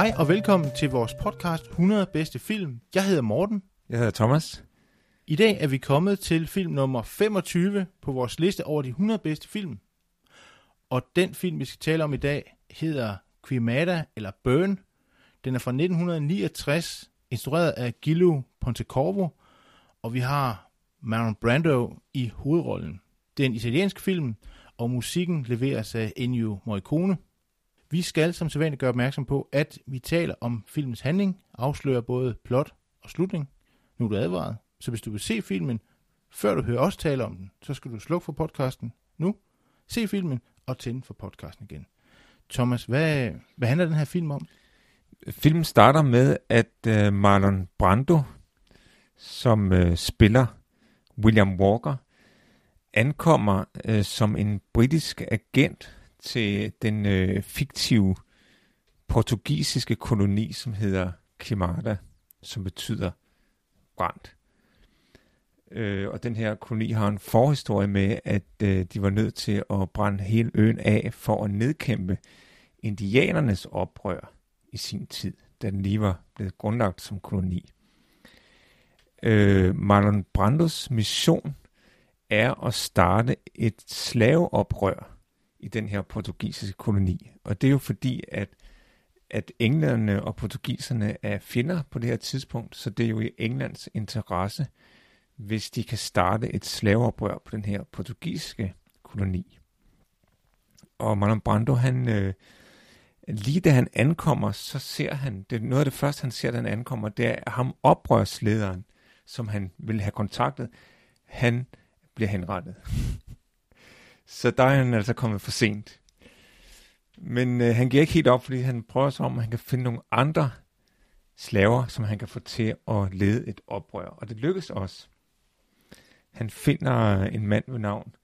Hej og velkommen til vores podcast 100 bedste film. Jeg hedder Morten. Jeg hedder Thomas. I dag er vi kommet til film nummer 25 på vores liste over de 100 bedste film. Og den film, vi skal tale om i dag, hedder Quimada eller Burn. Den er fra 1969, instrueret af Gillo Pontecorvo, og vi har Marlon Brando i hovedrollen. Det er en italiensk film, og musikken leveres af Ennio Morricone. Vi skal som sædvanligt gøre opmærksom på, at vi taler om filmens handling, afslører både plot og slutning. Nu er du advaret. Så hvis du vil se filmen, før du hører os tale om den, så skal du slukke for podcasten nu, se filmen og tænde for podcasten igen. Thomas, hvad, hvad handler den her film om? Filmen starter med, at øh, Marlon Brando, som øh, spiller William Walker, ankommer øh, som en britisk agent til den øh, fiktive portugisiske koloni, som hedder Quimada, som betyder brændt. Øh, og den her koloni har en forhistorie med, at øh, de var nødt til at brænde hele øen af for at nedkæmpe indianernes oprør i sin tid, da den lige var blevet grundlagt som koloni. Øh, Marlon Brandos mission er at starte et slaveoprør i den her portugisiske koloni. Og det er jo fordi, at, at englænderne og portugiserne er fjender på det her tidspunkt, så det er jo i Englands interesse, hvis de kan starte et slaveoprør på den her portugisiske koloni. Og Marlon Brando, han, øh, lige da han ankommer, så ser han, det er noget af det første, han ser, da han ankommer, det er ham oprørslederen, som han vil have kontaktet, han bliver henrettet så der er han altså kommet for sent. Men øh, han giver ikke helt op, fordi han prøver sig om, at han kan finde nogle andre slaver, som han kan få til at lede et oprør. Og det lykkes også. Han finder øh, en mand ved navn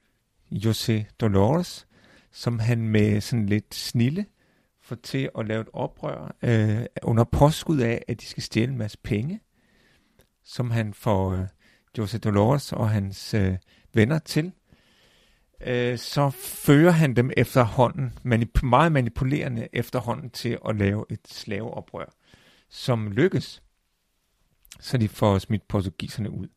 José Dolores, som han med sådan lidt snille får til at lave et oprør øh, under påskud af, at de skal stjæle en masse penge, som han får øh, José Dolores og hans øh, venner til. Øh, så fører han dem efterhånden, manip- meget manipulerende efterhånden til at lave et slaveoprør, som lykkes, så de får smidt portugiserne ud.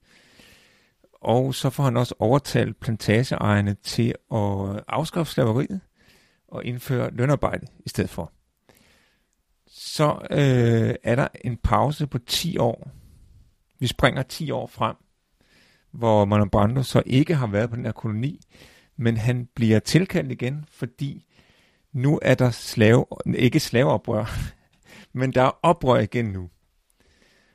Og så får han også overtalt plantageejerne til at afskaffe slaveriet og indføre lønarbejde i stedet for. Så øh, er der en pause på 10 år. Vi springer 10 år frem, hvor Marlon Brando så ikke har været på den her koloni, men han bliver tilkaldt igen, fordi nu er der slave, ikke slaveoprør, men der er oprør igen nu.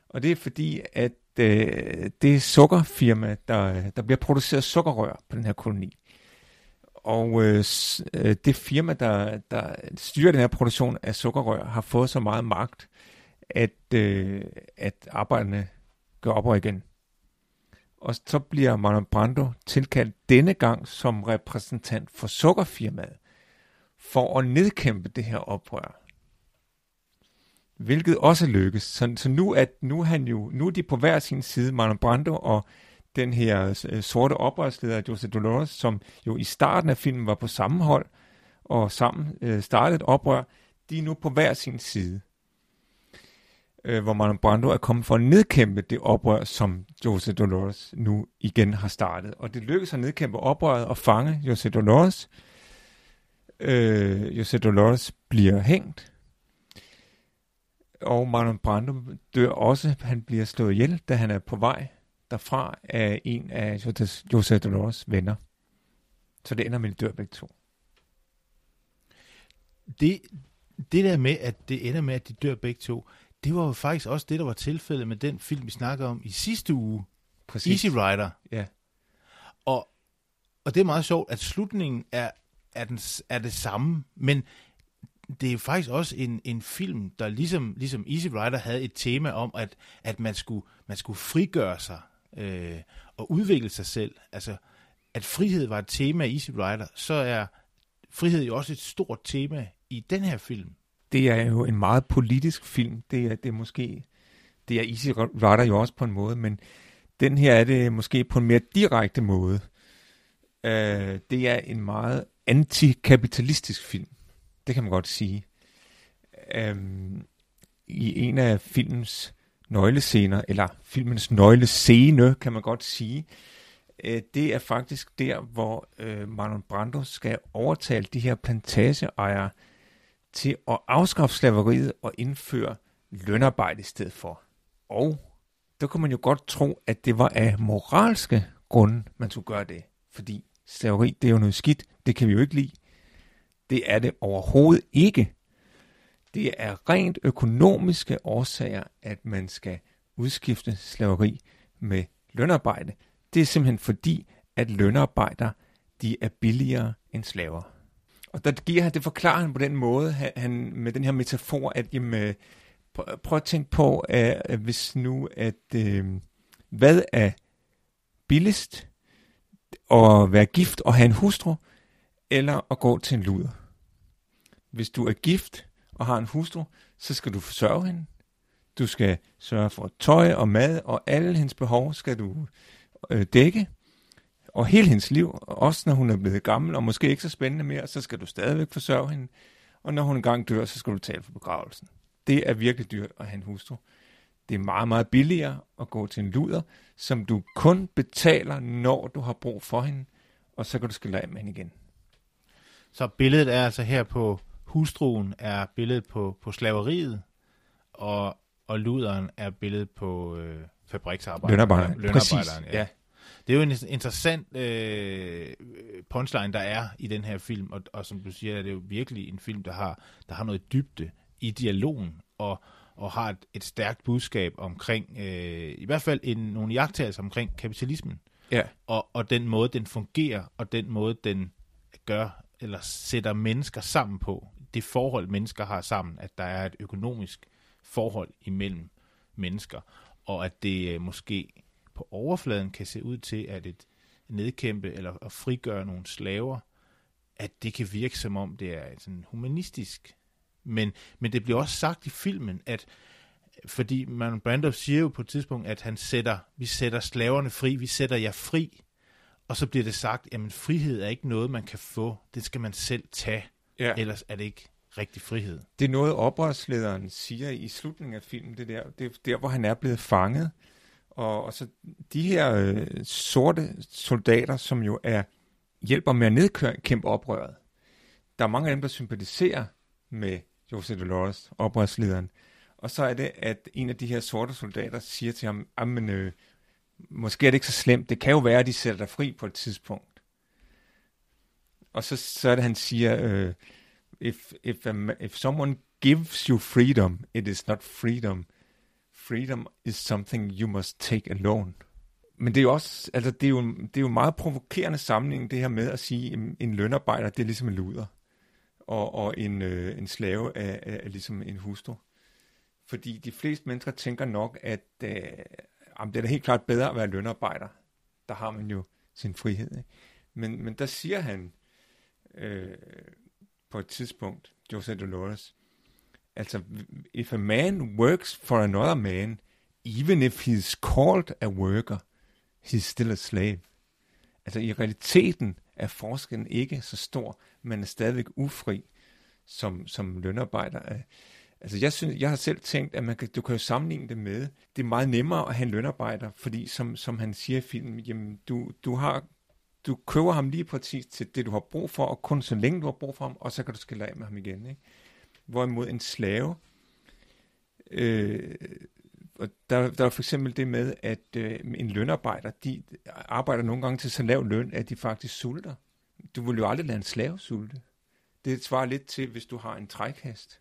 Og det er fordi, at øh, det sukkerfirma, der, der bliver produceret sukkerrør på den her koloni. Og øh, øh, det firma, der, der styrer den her produktion af sukkerrør, har fået så meget magt, at, øh, at arbejderne gør oprør igen. Og så bliver Marlon Brando tilkaldt denne gang som repræsentant for sukkerfirmaet, for at nedkæmpe det her oprør. Hvilket også lykkes. Så, så nu, at, nu, er han jo, nu er de på hver sin side, Marlon Brando og den her øh, sorte oprørsleder, Jose Dolores, som jo i starten af filmen var på samme hold, og sammen øh, startede et oprør, de er nu på hver sin side. Øh, hvor Marlon Brando er kommet for at nedkæmpe det oprør, som Jose Dolores nu igen har startet. Og det lykkedes at nedkæmpe oprøret og fange Jose Dolores. Øh, Jose Dolores bliver hængt, og Marlon Brando dør også. Han bliver slået ihjel, da han er på vej derfra af en af Jose Dolores venner. Så det ender med, at de dør begge to. Det, det der med, at det ender med, at de dør begge to, det var jo faktisk også det, der var tilfældet med den film, vi snakkede om i sidste uge. Præcis. Easy Rider. Ja. og det er meget sjovt, at slutningen er, er, den, er det samme, men det er faktisk også en, en film, der ligesom, ligesom Easy Rider havde et tema om, at, at man, skulle, man skulle frigøre sig øh, og udvikle sig selv. Altså, at frihed var et tema i Easy Rider, så er frihed jo også et stort tema i den her film. Det er jo en meget politisk film. Det er, det er måske, det er Easy Rider jo også på en måde, men den her er det måske på en mere direkte måde. Øh, det er en meget antikapitalistisk film. Det kan man godt sige. Øh, I en af filmens nøglescener, eller filmens nøglescene, kan man godt sige, øh, det er faktisk der, hvor øh, Marlon Brando skal overtale de her plantageejere til at afskaffe slaveriet og indføre lønarbejde i stedet for. Og der kunne man jo godt tro, at det var af moralske grunde, man skulle gøre det. Fordi slaveri, det er jo noget skidt, det kan vi jo ikke lide. Det er det overhovedet ikke. Det er rent økonomiske årsager, at man skal udskifte slaveri med lønarbejde. Det er simpelthen fordi, at lønarbejdere, de er billigere end slaver. Og der giver han, det forklarer han på den måde, han, med den her metafor, at jamen, øh, prøv, prøv at tænke på, øh, at hvis nu, at øh, hvad er billigst? At være gift og have en hustru, eller at gå til en luder? Hvis du er gift og har en hustru, så skal du forsørge hende. Du skal sørge for tøj og mad, og alle hendes behov skal du øh, dække. Og hele hendes liv, også når hun er blevet gammel og måske ikke så spændende mere, så skal du stadigvæk forsørge hende. Og når hun engang dør, så skal du tale for begravelsen. Det er virkelig dyrt at have en hustru. Det er meget, meget billigere at gå til en luder, som du kun betaler, når du har brug for hende, og så kan du skille af med hende igen. Så billedet er altså her på hustruen, er billedet på, på slaveriet, og, og luderen er billedet på øh, fabriksarbejderen. Lønarbejderen. Lønarbejderen, ja. ja. Det er jo en interessant øh, punchline, der er i den her film, og, og som du siger, er det jo virkelig en film, der har, der har noget dybde i dialogen, og, og har et, et stærkt budskab omkring, øh, i hvert fald en, nogle jagttagelser omkring kapitalismen, ja. og, og den måde, den fungerer, og den måde, den gør, eller sætter mennesker sammen på, det forhold, mennesker har sammen, at der er et økonomisk forhold imellem mennesker, og at det øh, måske på overfladen kan se ud til, at et nedkæmpe eller at frigøre nogle slaver, at det kan virke som om, det er sådan humanistisk men, men det bliver også sagt i filmen, at fordi Marlon Brando siger jo på et tidspunkt, at han sætter, vi sætter slaverne fri, vi sætter jer fri. Og så bliver det sagt, jamen frihed er ikke noget, man kan få. Det skal man selv tage. Ja. Ellers er det ikke rigtig frihed. Det er noget, oprørslederen siger i slutningen af filmen. Det, der, det er der, hvor han er blevet fanget. Og, og så de her øh, sorte soldater, som jo er hjælper med at nedkæmpe oprøret. Der er mange af dem, der sympatiserer med Jose Dolores, oprørslederen. Og så er det, at en af de her sorte soldater siger til ham, ah, men øh, måske er det ikke så slemt, det kan jo være, at de sætter dig fri på et tidspunkt. Og så, så er det, han siger, øh, if, if, um, if someone gives you freedom, it is not freedom. Freedom is something you must take alone. Men det er jo også, altså det er jo, det er jo en meget provokerende sammenligning, det her med at sige, at en lønarbejder, det er ligesom en luder og, og en, øh, en slave er, er, er ligesom en hustru. Fordi de fleste mennesker tænker nok, at øh, jamen, det er da helt klart bedre at være lønarbejder. Der har man jo sin frihed. Ikke? Men, men der siger han øh, på et tidspunkt, Jose Dolores, altså, if a man works for another man, even if he's called a worker, he's still a slave. Altså i realiteten er forskellen ikke så stor, men er stadigvæk ufri som, som lønarbejder. Altså jeg, synes, jeg har selv tænkt, at man kan, du kan jo sammenligne det med, det er meget nemmere at have en lønarbejder, fordi som, som han siger i filmen, jamen du, du har du køber ham lige præcis til det, du har brug for, og kun så længe du har brug for ham, og så kan du skille af med ham igen. Ikke? Hvorimod en slave, øh, og der, der er for eksempel det med, at øh, en lønarbejder, de arbejder nogle gange til så lav løn, at de faktisk sulter. Du vil jo aldrig lade en slave sulte. Det svarer lidt til, hvis du har en trækhest,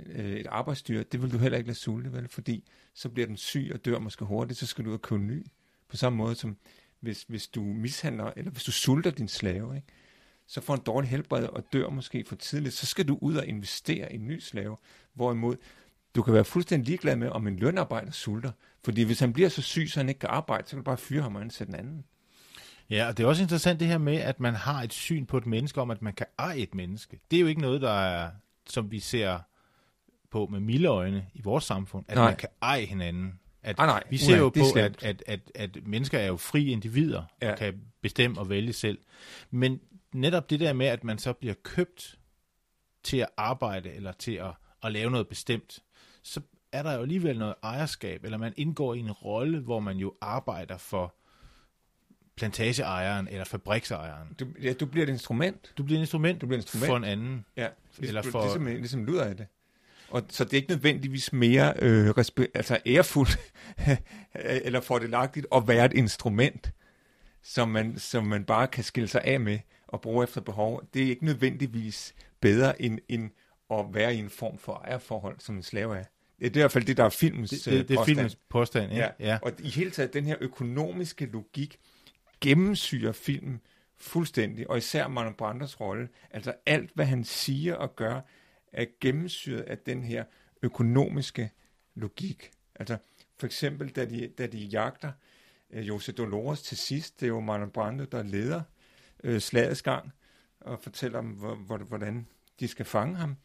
øh, et arbejdsdyr, det vil du heller ikke lade sulte, vel? Fordi så bliver den syg og dør måske hurtigt, så skal du ud og købe ny. På samme måde som, hvis, hvis du mishandler, eller hvis du sulter din slave, ikke? Så får en dårlig helbred og dør måske for tidligt, så skal du ud og investere i en ny slave. Hvorimod, du kan være fuldstændig ligeglad med, om en lønarbejder sulter. Fordi hvis han bliver så syg, så han ikke kan arbejde, så kan du bare fyre ham og ansætte en anden. Ja, og det er også interessant det her med, at man har et syn på et menneske om, at man kan eje et menneske. Det er jo ikke noget, der er, som vi ser på med milde øjne i vores samfund, at Nej. man kan eje hinanden. At Ah, nej. vi ser Uha, jo på, at, at, at, at mennesker er jo frie individer Ja. og kan bestemme og vælge selv. Men netop det der med, at man så bliver købt til at arbejde eller til at, at lave noget bestemt, så er der jo alligevel noget ejerskab, eller man indgår i en rolle, hvor man jo arbejder for plantageejeren eller fabriksejeren. Du, ja, du bliver et instrument. Du bliver et instrument, Du bliver et instrument. for en anden. Ja, Eller eller for- for... ligesom, ligesom lyder af det. Og, så det er ikke nødvendigvis mere øh, respe- altså ærefuldt eller fordelagtigt at være et instrument, som man, som man bare kan skille sig af med og bruge efter behov. Det er ikke nødvendigvis bedre end, end at være i en form for ejerforhold, som en slave er. Det er i hvert fald det, der er filmens Det, det, det er øh, påstand. filmens påstand, ikke? Ja. ja. Og i hele taget, den her økonomiske logik gennemsyrer filmen fuldstændig, og især Marlon Brandos rolle. Altså alt, hvad han siger og gør, er gennemsyret af den her økonomiske logik. Altså for eksempel, da de, da de jagter øh, Jose Dolores til sidst, det er jo Marlon Brando, der leder øh, slagets gang, og fortæller dem, hvor, hvordan de skal fange ham.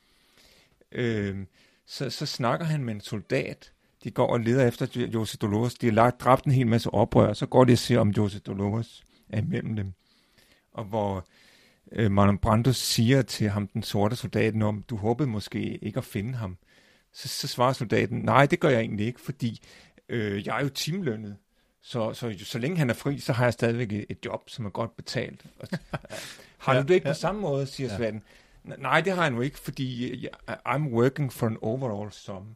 Øh, så, så snakker han med en soldat, de går og leder efter Jose Dolores. De har lagt, dræbt en hel masse oprør, så går de og ser, om Jose Dolores er imellem dem. Og hvor øh, Marlon Brando siger til ham, den sorte soldaten, om du håbede måske ikke at finde ham. Så, så svarer soldaten, nej, det gør jeg egentlig ikke, fordi øh, jeg er jo timelønnet. Så, så, så længe han er fri, så har jeg stadigvæk et, et job, som er godt betalt. Og, har Ja, du det ikke ja. på samme måde, siger Ja. ja. Svend. Nej, det har jeg nu ikke, fordi jeg, I'm working for an overall sum.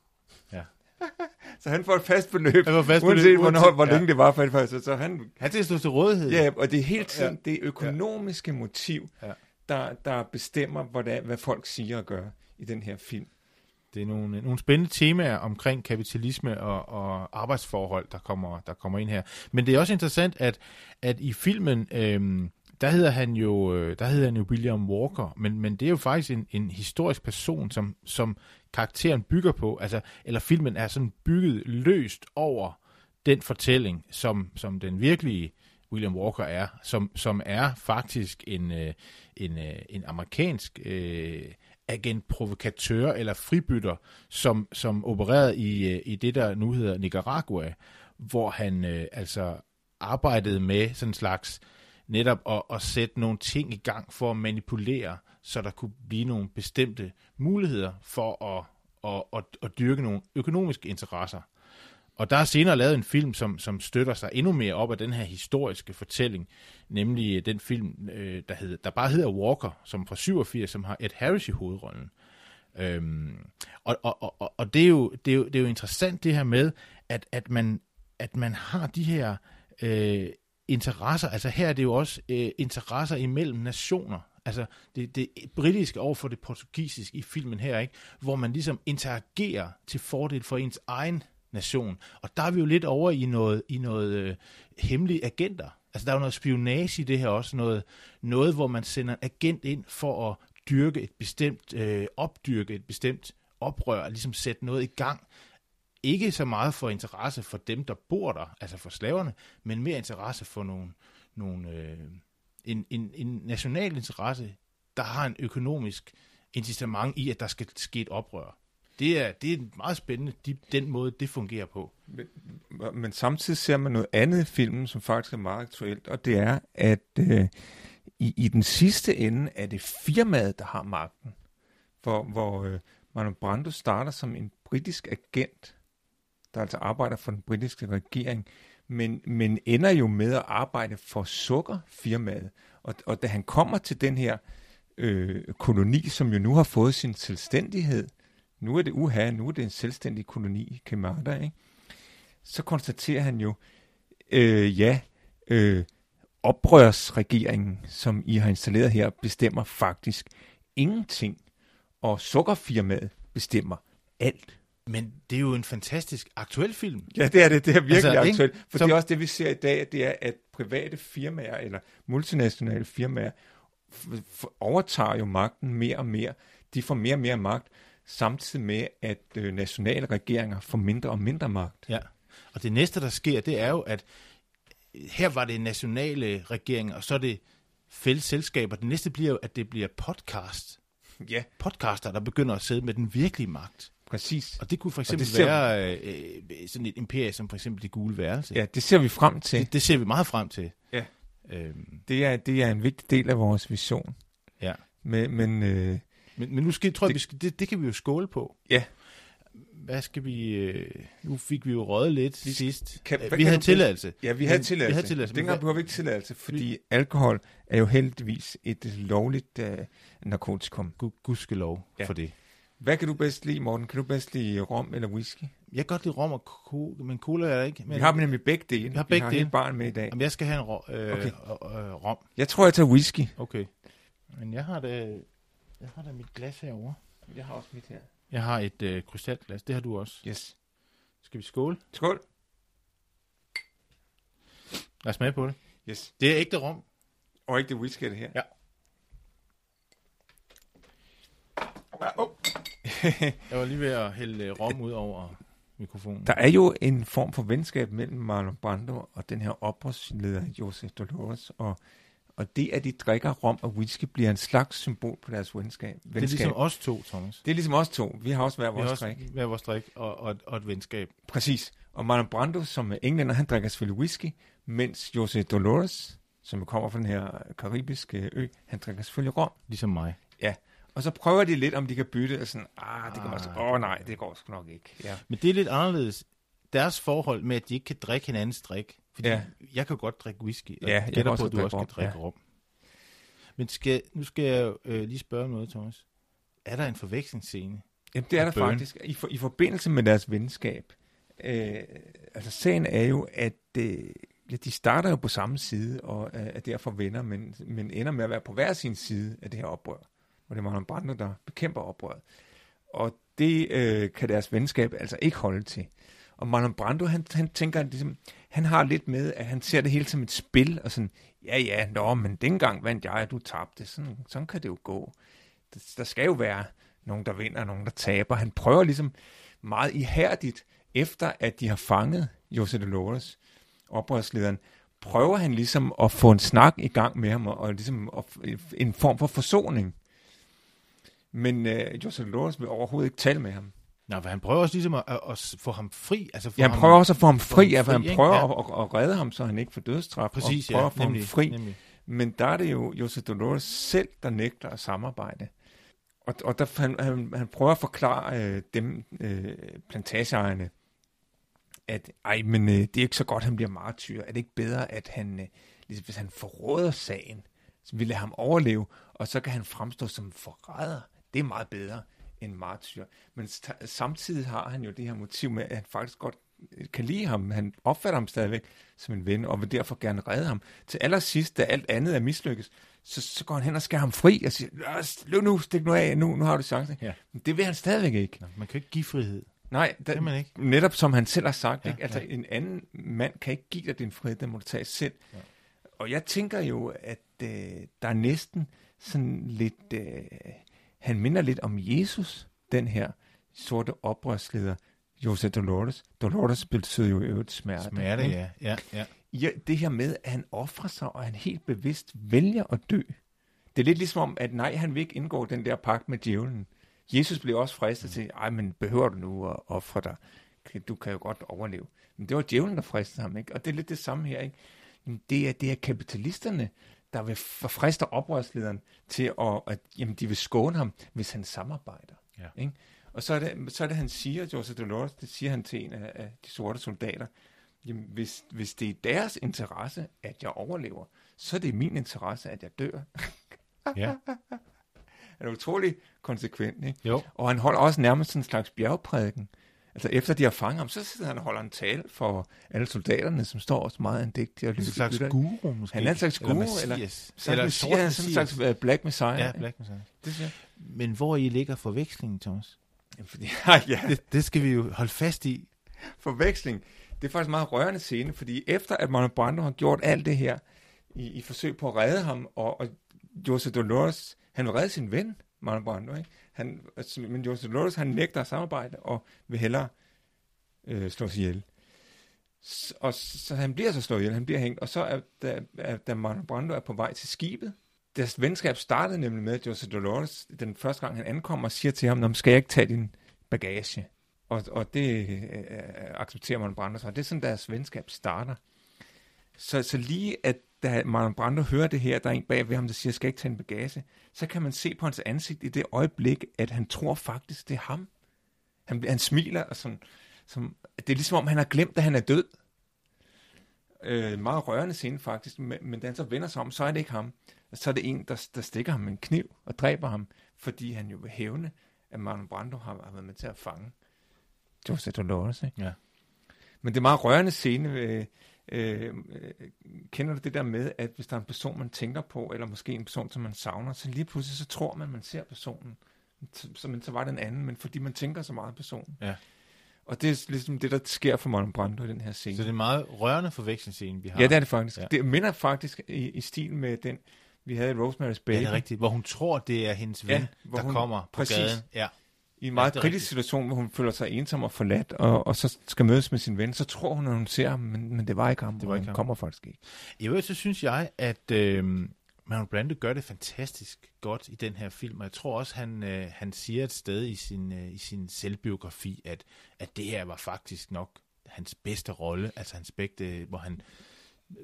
Ja. så han får et fast beløb, Han får fast uanset beløb, hvornår, uanset- hvor ja. længe det var for første. Så han, Han til stå til rådighed. ja, og det er hele tiden Ja. ja. det økonomiske motiv, Ja. der, der bestemmer, hvordan, hvad folk siger og gør i den her film. Det er nogle, nogle spændende temaer omkring kapitalisme og, og arbejdsforhold, der kommer, der kommer ind her. Men det er også interessant, at, at i filmen, øh, der hedder han jo, øh, der hedder han jo William Walker, men, men det er jo faktisk en, en historisk person, som, som karakteren bygger på, altså, eller filmen er sådan bygget løst over den fortælling, som, som den virkelige William Walker er, som, som er faktisk en, øh, en, øh, en amerikansk øh, agentprovokatør eller fribytter, som, som opererede i, øh, i det, der nu hedder Nicaragua, hvor han øh, altså arbejdede med sådan en slags netop at, at sætte nogle ting i gang for at manipulere, så der kunne blive nogle bestemte muligheder for at, at, at, at dyrke nogle økonomiske interesser. Og der er senere lavet en film, som, som støtter sig endnu mere op af den her historiske fortælling, nemlig øh, den film, øh, der, hed, der bare hedder Walker, som fra 87, som har Ed Harris i hovedrollen. Øhm, og og, og- og, og det, er jo, det, er jo, det er jo interessant det her med, at, at, man, at man har de her øh, interesser, altså her er det jo også øh, interesser imellem nationer, altså det, det britiske over for det portugisiske i filmen her, ikke? hvor man ligesom interagerer til fordel for ens egen nation. Og der er vi jo lidt over i noget, i noget øh, hemmelige agenter. Altså der er jo noget spionage i det her også, noget, noget hvor man sender en agent ind for at dyrke et bestemt, øh, opdyrke et bestemt oprør, ligesom sætte noget i gang. Ikke så meget for interesse for dem, der bor der, altså for slaverne, men mere interesse for nogle, nogle, øh, en, en, en national interesse, der har en økonomisk incitament i, at der skal ske et oprør. Det er, det er meget spændende, de, den måde, det fungerer på. Men, men samtidig ser man noget andet i filmen, som faktisk er meget aktuelt, og det er, at øh, i, i den sidste ende er det firmaet, der har magten. Hvor, hvor øh, Marlon Brando starter som en britisk agent, der altså arbejder for den britiske regering, men, men ender jo med at arbejde for sukkerfirmaet. Og, og da han kommer til den her øh, koloni, som jo nu har fået sin selvstændighed, nu er det uha, nu er det en selvstændig koloni, Kemada, ikke? så konstaterer han jo, øh, ja, øh, oprørsregeringen, som I har installeret her, bestemmer faktisk ingenting, og sukkerfirmaet bestemmer alt. Men det er jo en fantastisk aktuel film. Ja, det er det. Det er virkelig Altså, aktuelt. For Som- det er også det, vi ser i dag, det er, at private firmaer eller multinationale firmaer overtager jo magten mere og mere. De får mere og mere magt, samtidig med, at øh, nationale regeringer får mindre og mindre magt. Ja. Og det næste, der sker, det er jo, at her var det nationale regeringer, og så er det fælles selskaber. Det næste bliver jo, at det bliver podcast. Ja, Podcaster, der begynder at sidde med den virkelige magt. præcis. Og det kunne for eksempel ser- være øh, øh, sådan et imperie, som for eksempel det gule værelse. Ja, det ser vi frem til. Det, det ser vi meget frem til. Ja. Øhm, Det er, det er en vigtig del af vores vision. ja. Men, men øh, Men, men nu skal, tror jeg, Det- vi skal, det, det kan vi jo skåle på. Ja. Hvad skal vi... Øh, nu fik vi jo røget lidt Vi- sidst. kan- vi havde tilladelse. ja, vi Men- havde vi tilladelse. havde tilladelse, Dengang behøver vi ikke tilladelse, fordi alkohol er jo heldigvis et lovligt øh, narkotikum. Gud, gudskelov Ja. for det. Hvad kan du bedst lide, Morten? Kan du bedst lide rom eller whisky? Jeg kan godt lide rom og cola, men cola er ikke. Men, vi har nemlig begge dele. Vi har begge vi har dele. barn med i dag. Jamen, jeg skal have en ro, øh, okay. øh, rom. Jeg tror, jeg tager whisky. Okay. Men jeg har det, jeg har da mit glas herovre. Jeg har også mit her. Jeg har et øh, krystalglas. Det har du også. Yes. Skal vi skåle? Skål. Lad os smage på det. Yes. Det er ægte rom. Og ikke det whisky, det her. Ja. Oh. Jeg var lige ved at hælde øh, rom ud over mikrofonen. Der er jo en form for venskab mellem Marlon Brando og den her oprørsleder, Josef Dolores, og, og det, at de drikker rom og whisky, bliver en slags symbol på deres venskab. venskab. Det er ligesom os to, Thomas. det er ligesom os to. Vi har også hver vores også drik. hver vores drik og, og, og et venskab. Præcis. Og Marlon Brando, som er englænder, han drikker selvfølgelig whisky, mens Josef Dolores, som kommer fra den her karibiske ø, han drikker selvfølgelig rom. Ligesom mig. Og så prøver de lidt, om de kan bytte, og sådan, ah, det kan man så, Ah, åh oh, nej, det går sgu nok ikke. Ja. Men det er lidt anderledes. Deres forhold med, at de ikke kan drikke hinandens drik. Fordi Ja. ja. jeg kan godt drikke whisky. og Ja, jeg gætter også på, at du også rom, kan drikke rom. Men skal, nu skal jeg øh, lige spørge om noget, Thomas. Er der en forvekslingsscene? Jamen, det er der Burn. faktisk. I, for, I forbindelse med deres venskab. Øh, altså, sagen er jo, at øh, ja, de starter jo på samme side, og øh, er derfor venner, men, men ender med at være på hver sin side af det her oprør. Og det er Marlon Brando, der bekæmper oprøret. Og det øh, kan deres venskab altså ikke holde til. Og Marlon Brando, han, han tænker, ligesom, han har lidt med, at han ser det hele som et spil, og sådan, ja ja, nå, men dengang vandt jeg, og du tabte. Sådan, sådan kan det jo gå. Der, der skal jo være nogen, der vinder, og nogen, der taber. Han prøver ligesom meget ihærdigt, efter at de har fanget Jose Dolores, oprørslederen, prøver han ligesom at få en snak i gang med ham, og, og ligesom og, en form for forsoning. Men øh, Jose Dolores vil overhovedet ikke tale med ham. Nå, for han prøver også ligesom at, at, at få ham fri. Altså få Ja, han ham, prøver også at få ham fri, ham altså han prøver Ja. at, at, redde ham, så han ikke får dødsstraf, Præcis, og prøver ja. at få ham fri. nemlig. Men der er det jo Jose Dolores selv, der nægter at samarbejde. Og, og der, han, han, han prøver at forklare øh, dem, øh, plantageejerne, at ej, men øh, det er ikke så godt, han bliver martyr. Er det ikke bedre, at han, øh, ligesom, hvis han forråder sagen, så vil lade ham overleve, og så kan han fremstå som forræder. Det er meget bedre end martyr. Men samtidig har han jo det her motiv med, at han faktisk godt kan lide ham. Han opfatter ham stadigvæk som en ven, og vil derfor gerne redde ham. Til allersidst, da alt andet er mislykkes, så, så går han hen og skærer ham fri og siger, "Lad os- løb nu, stik nu af, nu, nu har du chancen. Ja. Men det vil han stadigvæk ikke. Nå, man kan ikke give frihed. Nej, Det da, kan man ikke. netop som han selv har sagt, Ja, ikke? Altså, ja. en anden mand kan ikke give dig din frihed, den må du tage selv. Ja. Og jeg tænker jo, at øh, der er næsten sådan lidt, øh, han minder lidt om Jesus, den her sorte oprørsleder, Jose Dolores. Dolores betyder jo øvrigt smerte. Smerte, ikke? ja. ja, ja. ja. Det her med, at han offrer sig, og han helt bevidst vælger at dø. Det er lidt ligesom om, at nej, han vil ikke indgå den der pagt med djævlen. Jesus blev også fristet til, ej, men behøver du nu at ofre dig? Du kan jo godt overleve. Men det var djævlen, der fristede ham, ikke? Og det er lidt det samme her, ikke? Det er, det er kapitalisterne, der vil forfriste oprørslederen til, at, at jamen, de vil skåne ham, hvis han samarbejder. Ja. Ikke? Og så er, det, så er det, han siger, Jose Dolores, det siger han til en af, af de sorte soldater, jamen, hvis, hvis det er deres interesse, at jeg overlever, så er det min interesse, at jeg dør. ja. Han er utrolig konsekvent, ikke? Jo. Og han holder også nærmest sådan en slags bjergprædiken. Altså efter de har fanget ham, så sidder han og holder en tale for alle soldaterne, som står også meget andægtige og En lytter. slags lytter. guru, måske. Han er en slags guru, eller, eller- Messias. Eller eller han sådan en slags uh, Black Messiah. Ja? Black Messiah. Det siger. Men hvor i ligger forvekslingen, Thomas? Ja, ja. Det, det skal vi jo holde fast i. Forveksling, det er faktisk en meget rørende scene, fordi efter at Marlon Brando har gjort alt det her, i, i forsøg på at redde ham, og, og Jose Dolores, han vil redde sin ven, Marlon Brando, ikke? Han, altså, men Joseph Dolores, han nægter at samarbejde, og vil hellere øh, slås ihjel. S- og så han bliver så slået ihjel, han bliver hængt, og så er, da, er, da Marlon Brando er på vej til skibet, deres venskab startede nemlig med, at Joseph Dolores, den første gang han ankommer, siger til ham, skal jeg ikke tage din bagage? Og, og det øh, øh accepterer Marlon Brando så. Det er sådan, deres venskab starter. Så, så lige at da Marlon Brando hører det her, der er en bag ved ham, der siger, skal ikke tage en bagage, så kan man se på hans ansigt i det øjeblik, at han tror faktisk, det er ham. Han, han smiler, og sådan, som, det er ligesom om, han har glemt, at han er død. Øh, meget rørende scene faktisk, men, men da han så vender sig om, så er det ikke ham. Så er det en, der, der stikker ham med en kniv og dræber ham, fordi han jo vil hævne, at Marlon Brando har, har været med til at fange Jose Dolores. Ikke? Ja. Men det er meget rørende scene. Øh, øh, kender du det der med, at hvis der er en person, man tænker på, eller måske en person, som man savner, så lige pludselig så tror man, man ser personen. Så, men så var det en anden, men fordi man tænker så meget på personen. Ja. Og det er ligesom det, der sker for Marlon Brando i den her scene. Så det er en meget rørende forvekslingsscene, vi har. Ja, det er det faktisk. Ja. Det minder faktisk i, i stil med den, vi havde i Rosemary's Baby. Ja, det er rigtigt. Hvor hun tror, det er hendes ven, Ja, der hun- kommer på præcis. gaden. Ja. I en meget er kritisk rigtigt. situation, hvor hun føler sig ensom og forladt, og, og så skal mødes med sin ven, så tror hun, at hun ser ham, men, men det var ikke ham, Det var ikke han ham. kommer faktisk ikke. I øvrigt, så synes jeg, at øh, Marlon Brando gør det fantastisk godt i den her film, og jeg tror også, han, øh, han siger et sted i sin, øh, i sin selvbiografi, at, at det her var faktisk nok hans bedste rolle, altså hans bedste, hvor han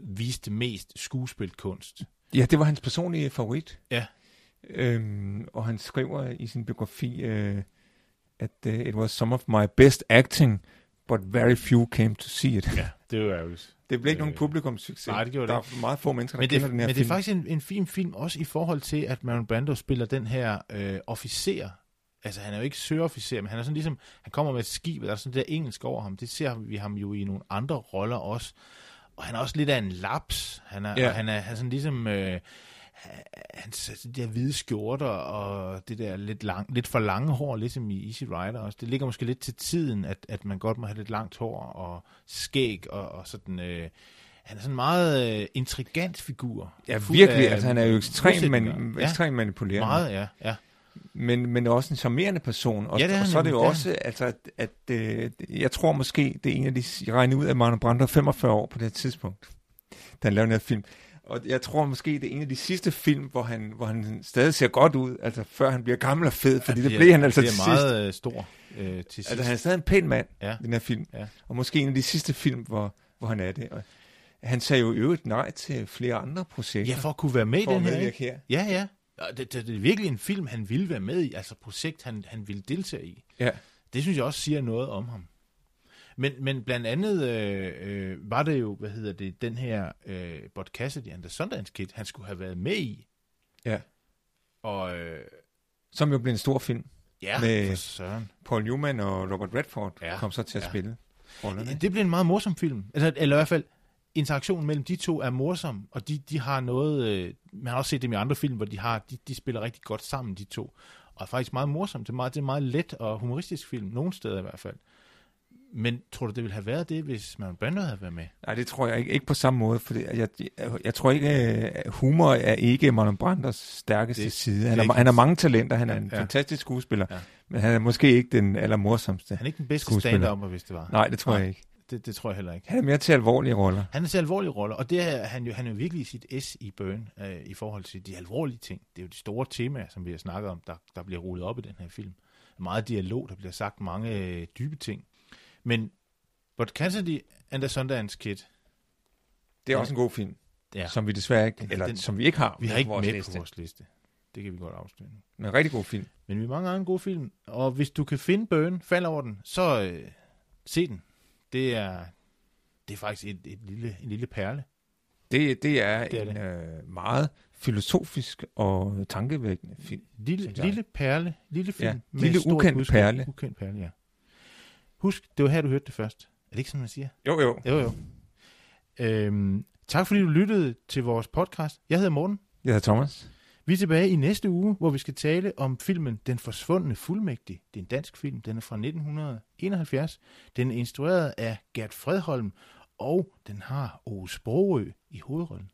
viste mest skuespilkunst. Ja, det var hans personlige favorit. Ja. Øhm, og han skriver i sin biografi, øh, at uh, it was some of my best acting, but very few came to see it. Ja, det er jo ærgerligt. Det blev ikke Øh, nogen publikumssucces. nej, det gjorde Der det er meget få mennesker, der Men, kender det, den her men det film. er faktisk en, en fin film, også i forhold til, at Marlon Brando spiller den her øh, officer. Altså, han er jo ikke søofficer, men han er sådan ligesom, han kommer med et skib, og der er sådan det der engelsk over ham. Det ser vi ham jo i nogle andre roller også. Og han er også lidt af en laps. Han er, ja. og han er, han er sådan ligesom... Øh, hans de der hvide skjorter og det der lidt, lang, lidt for lange hår, ligesom i Easy Rider også. Det ligger måske lidt til tiden, at, at man godt må have lidt langt hår og skæg og, og sådan... Øh, han er sådan en meget øh, intrigant figur. Ja, virkelig. af Altså, han er jo ekstremt, modsætninger. ja, ekstremt manipulerende. meget, ja, ja. men, men også en charmerende person. Og, Ja, det er og så er det jo det også, altså, at, at øh, jeg tror måske, det er en af de, jeg regner ud, at Marlon Brando er 45 år på det tidspunkt, da han lavede den her film. Og jeg tror måske, det er en af de sidste film, hvor han, hvor han stadig ser godt ud, altså før han bliver gammel og fed, fordi det, det blev han altså det til er sidst. meget øh, stor øh, til sidst. Altså han er stadig en pæn mand, Ja. den her film. Ja. Og måske en af de sidste film, hvor, hvor han er det. Og han sagde jo i øvrigt nej til flere andre projekter. ja, for at kunne være med i den her. her. Ja, ja. Det, det, det er virkelig en film, han ville være med i, altså projekt, han, han ville deltage i. Ja. Det synes jeg også siger noget om ham. Men, men blandt andet øh, øh, var det jo, hvad hedder det, den her øh, Bud Cassidy and the Sundance Kid, han skulle have været med i. ja. Og øh, Som jo blev en stor film. ja, Med- søren. Paul Newman og Robert Redford Ja. kom så til at Ja. spille rollerne. Det blev en meget morsom film. Altså, eller i hvert fald, interaktionen mellem de to er morsom, og de, de har noget... Øh, man har også set dem i andre film, hvor de, har, de, de spiller rigtig godt sammen, de to. Og er faktisk meget morsomt. Det er meget, det er meget let og humoristisk film, nogle steder i hvert fald. Men tror du, det ville have været det, hvis man Brando havde været med? Nej, det tror jeg ikke, ikke på samme måde, for jeg, jeg, jeg tror ikke, at humor er ikke Marlon Brandos stærkeste Det- side. det Han, er er, han har mange talenter, han er en ja. fantastisk skuespiller, Ja. men han er måske ikke den allermorsomste. Han er ikke den bedste stand-upper, hvis det var. Nej, det tror Nej. jeg ikke. Det, det tror jeg heller ikke. Han er mere til alvorlige roller. Han er til alvorlige roller, og det er han jo, han er jo virkelig sit S i Burn, øh, i forhold til de alvorlige ting. Det er jo de store temaer, som vi har snakket om, der, der bliver rullet op i den her film. Meget dialog, der bliver sagt mange øh, dybe ting. Men But Cassidy and the Sundance Kid, Det er Ja. også en god film, ja, som vi desværre ikke, Den- eller den- som vi ikke har vi har ikke vores med liste. på vores liste. Det kan vi godt afsløre nu. Men en rigtig god film. Men vi mangler en god film, og hvis du kan finde Burn, fald over den, så øh, se den. Det er, det er faktisk et, et lille, en lille perle. Det, det er, Det er en Øh, meget filosofisk og tankevækkende film. Lille, lille perle, lille film. Ja, lille ukendt budskab. perle. Ukendt perle, ja. Husk, det var her, du hørte det først. Er det ikke sådan, man siger? Jo, jo. Jo, jo. Øhm, tak fordi du lyttede til vores podcast. Jeg hedder Morten. Jeg hedder Thomas. Vi er tilbage i næste uge, hvor vi skal tale om filmen Den Forsvundne Fuldmægtig. Det er en dansk film, den er fra 1971. Den er instrueret af Gert Fredholm, og den har Ove Sprogø i hovedrollen.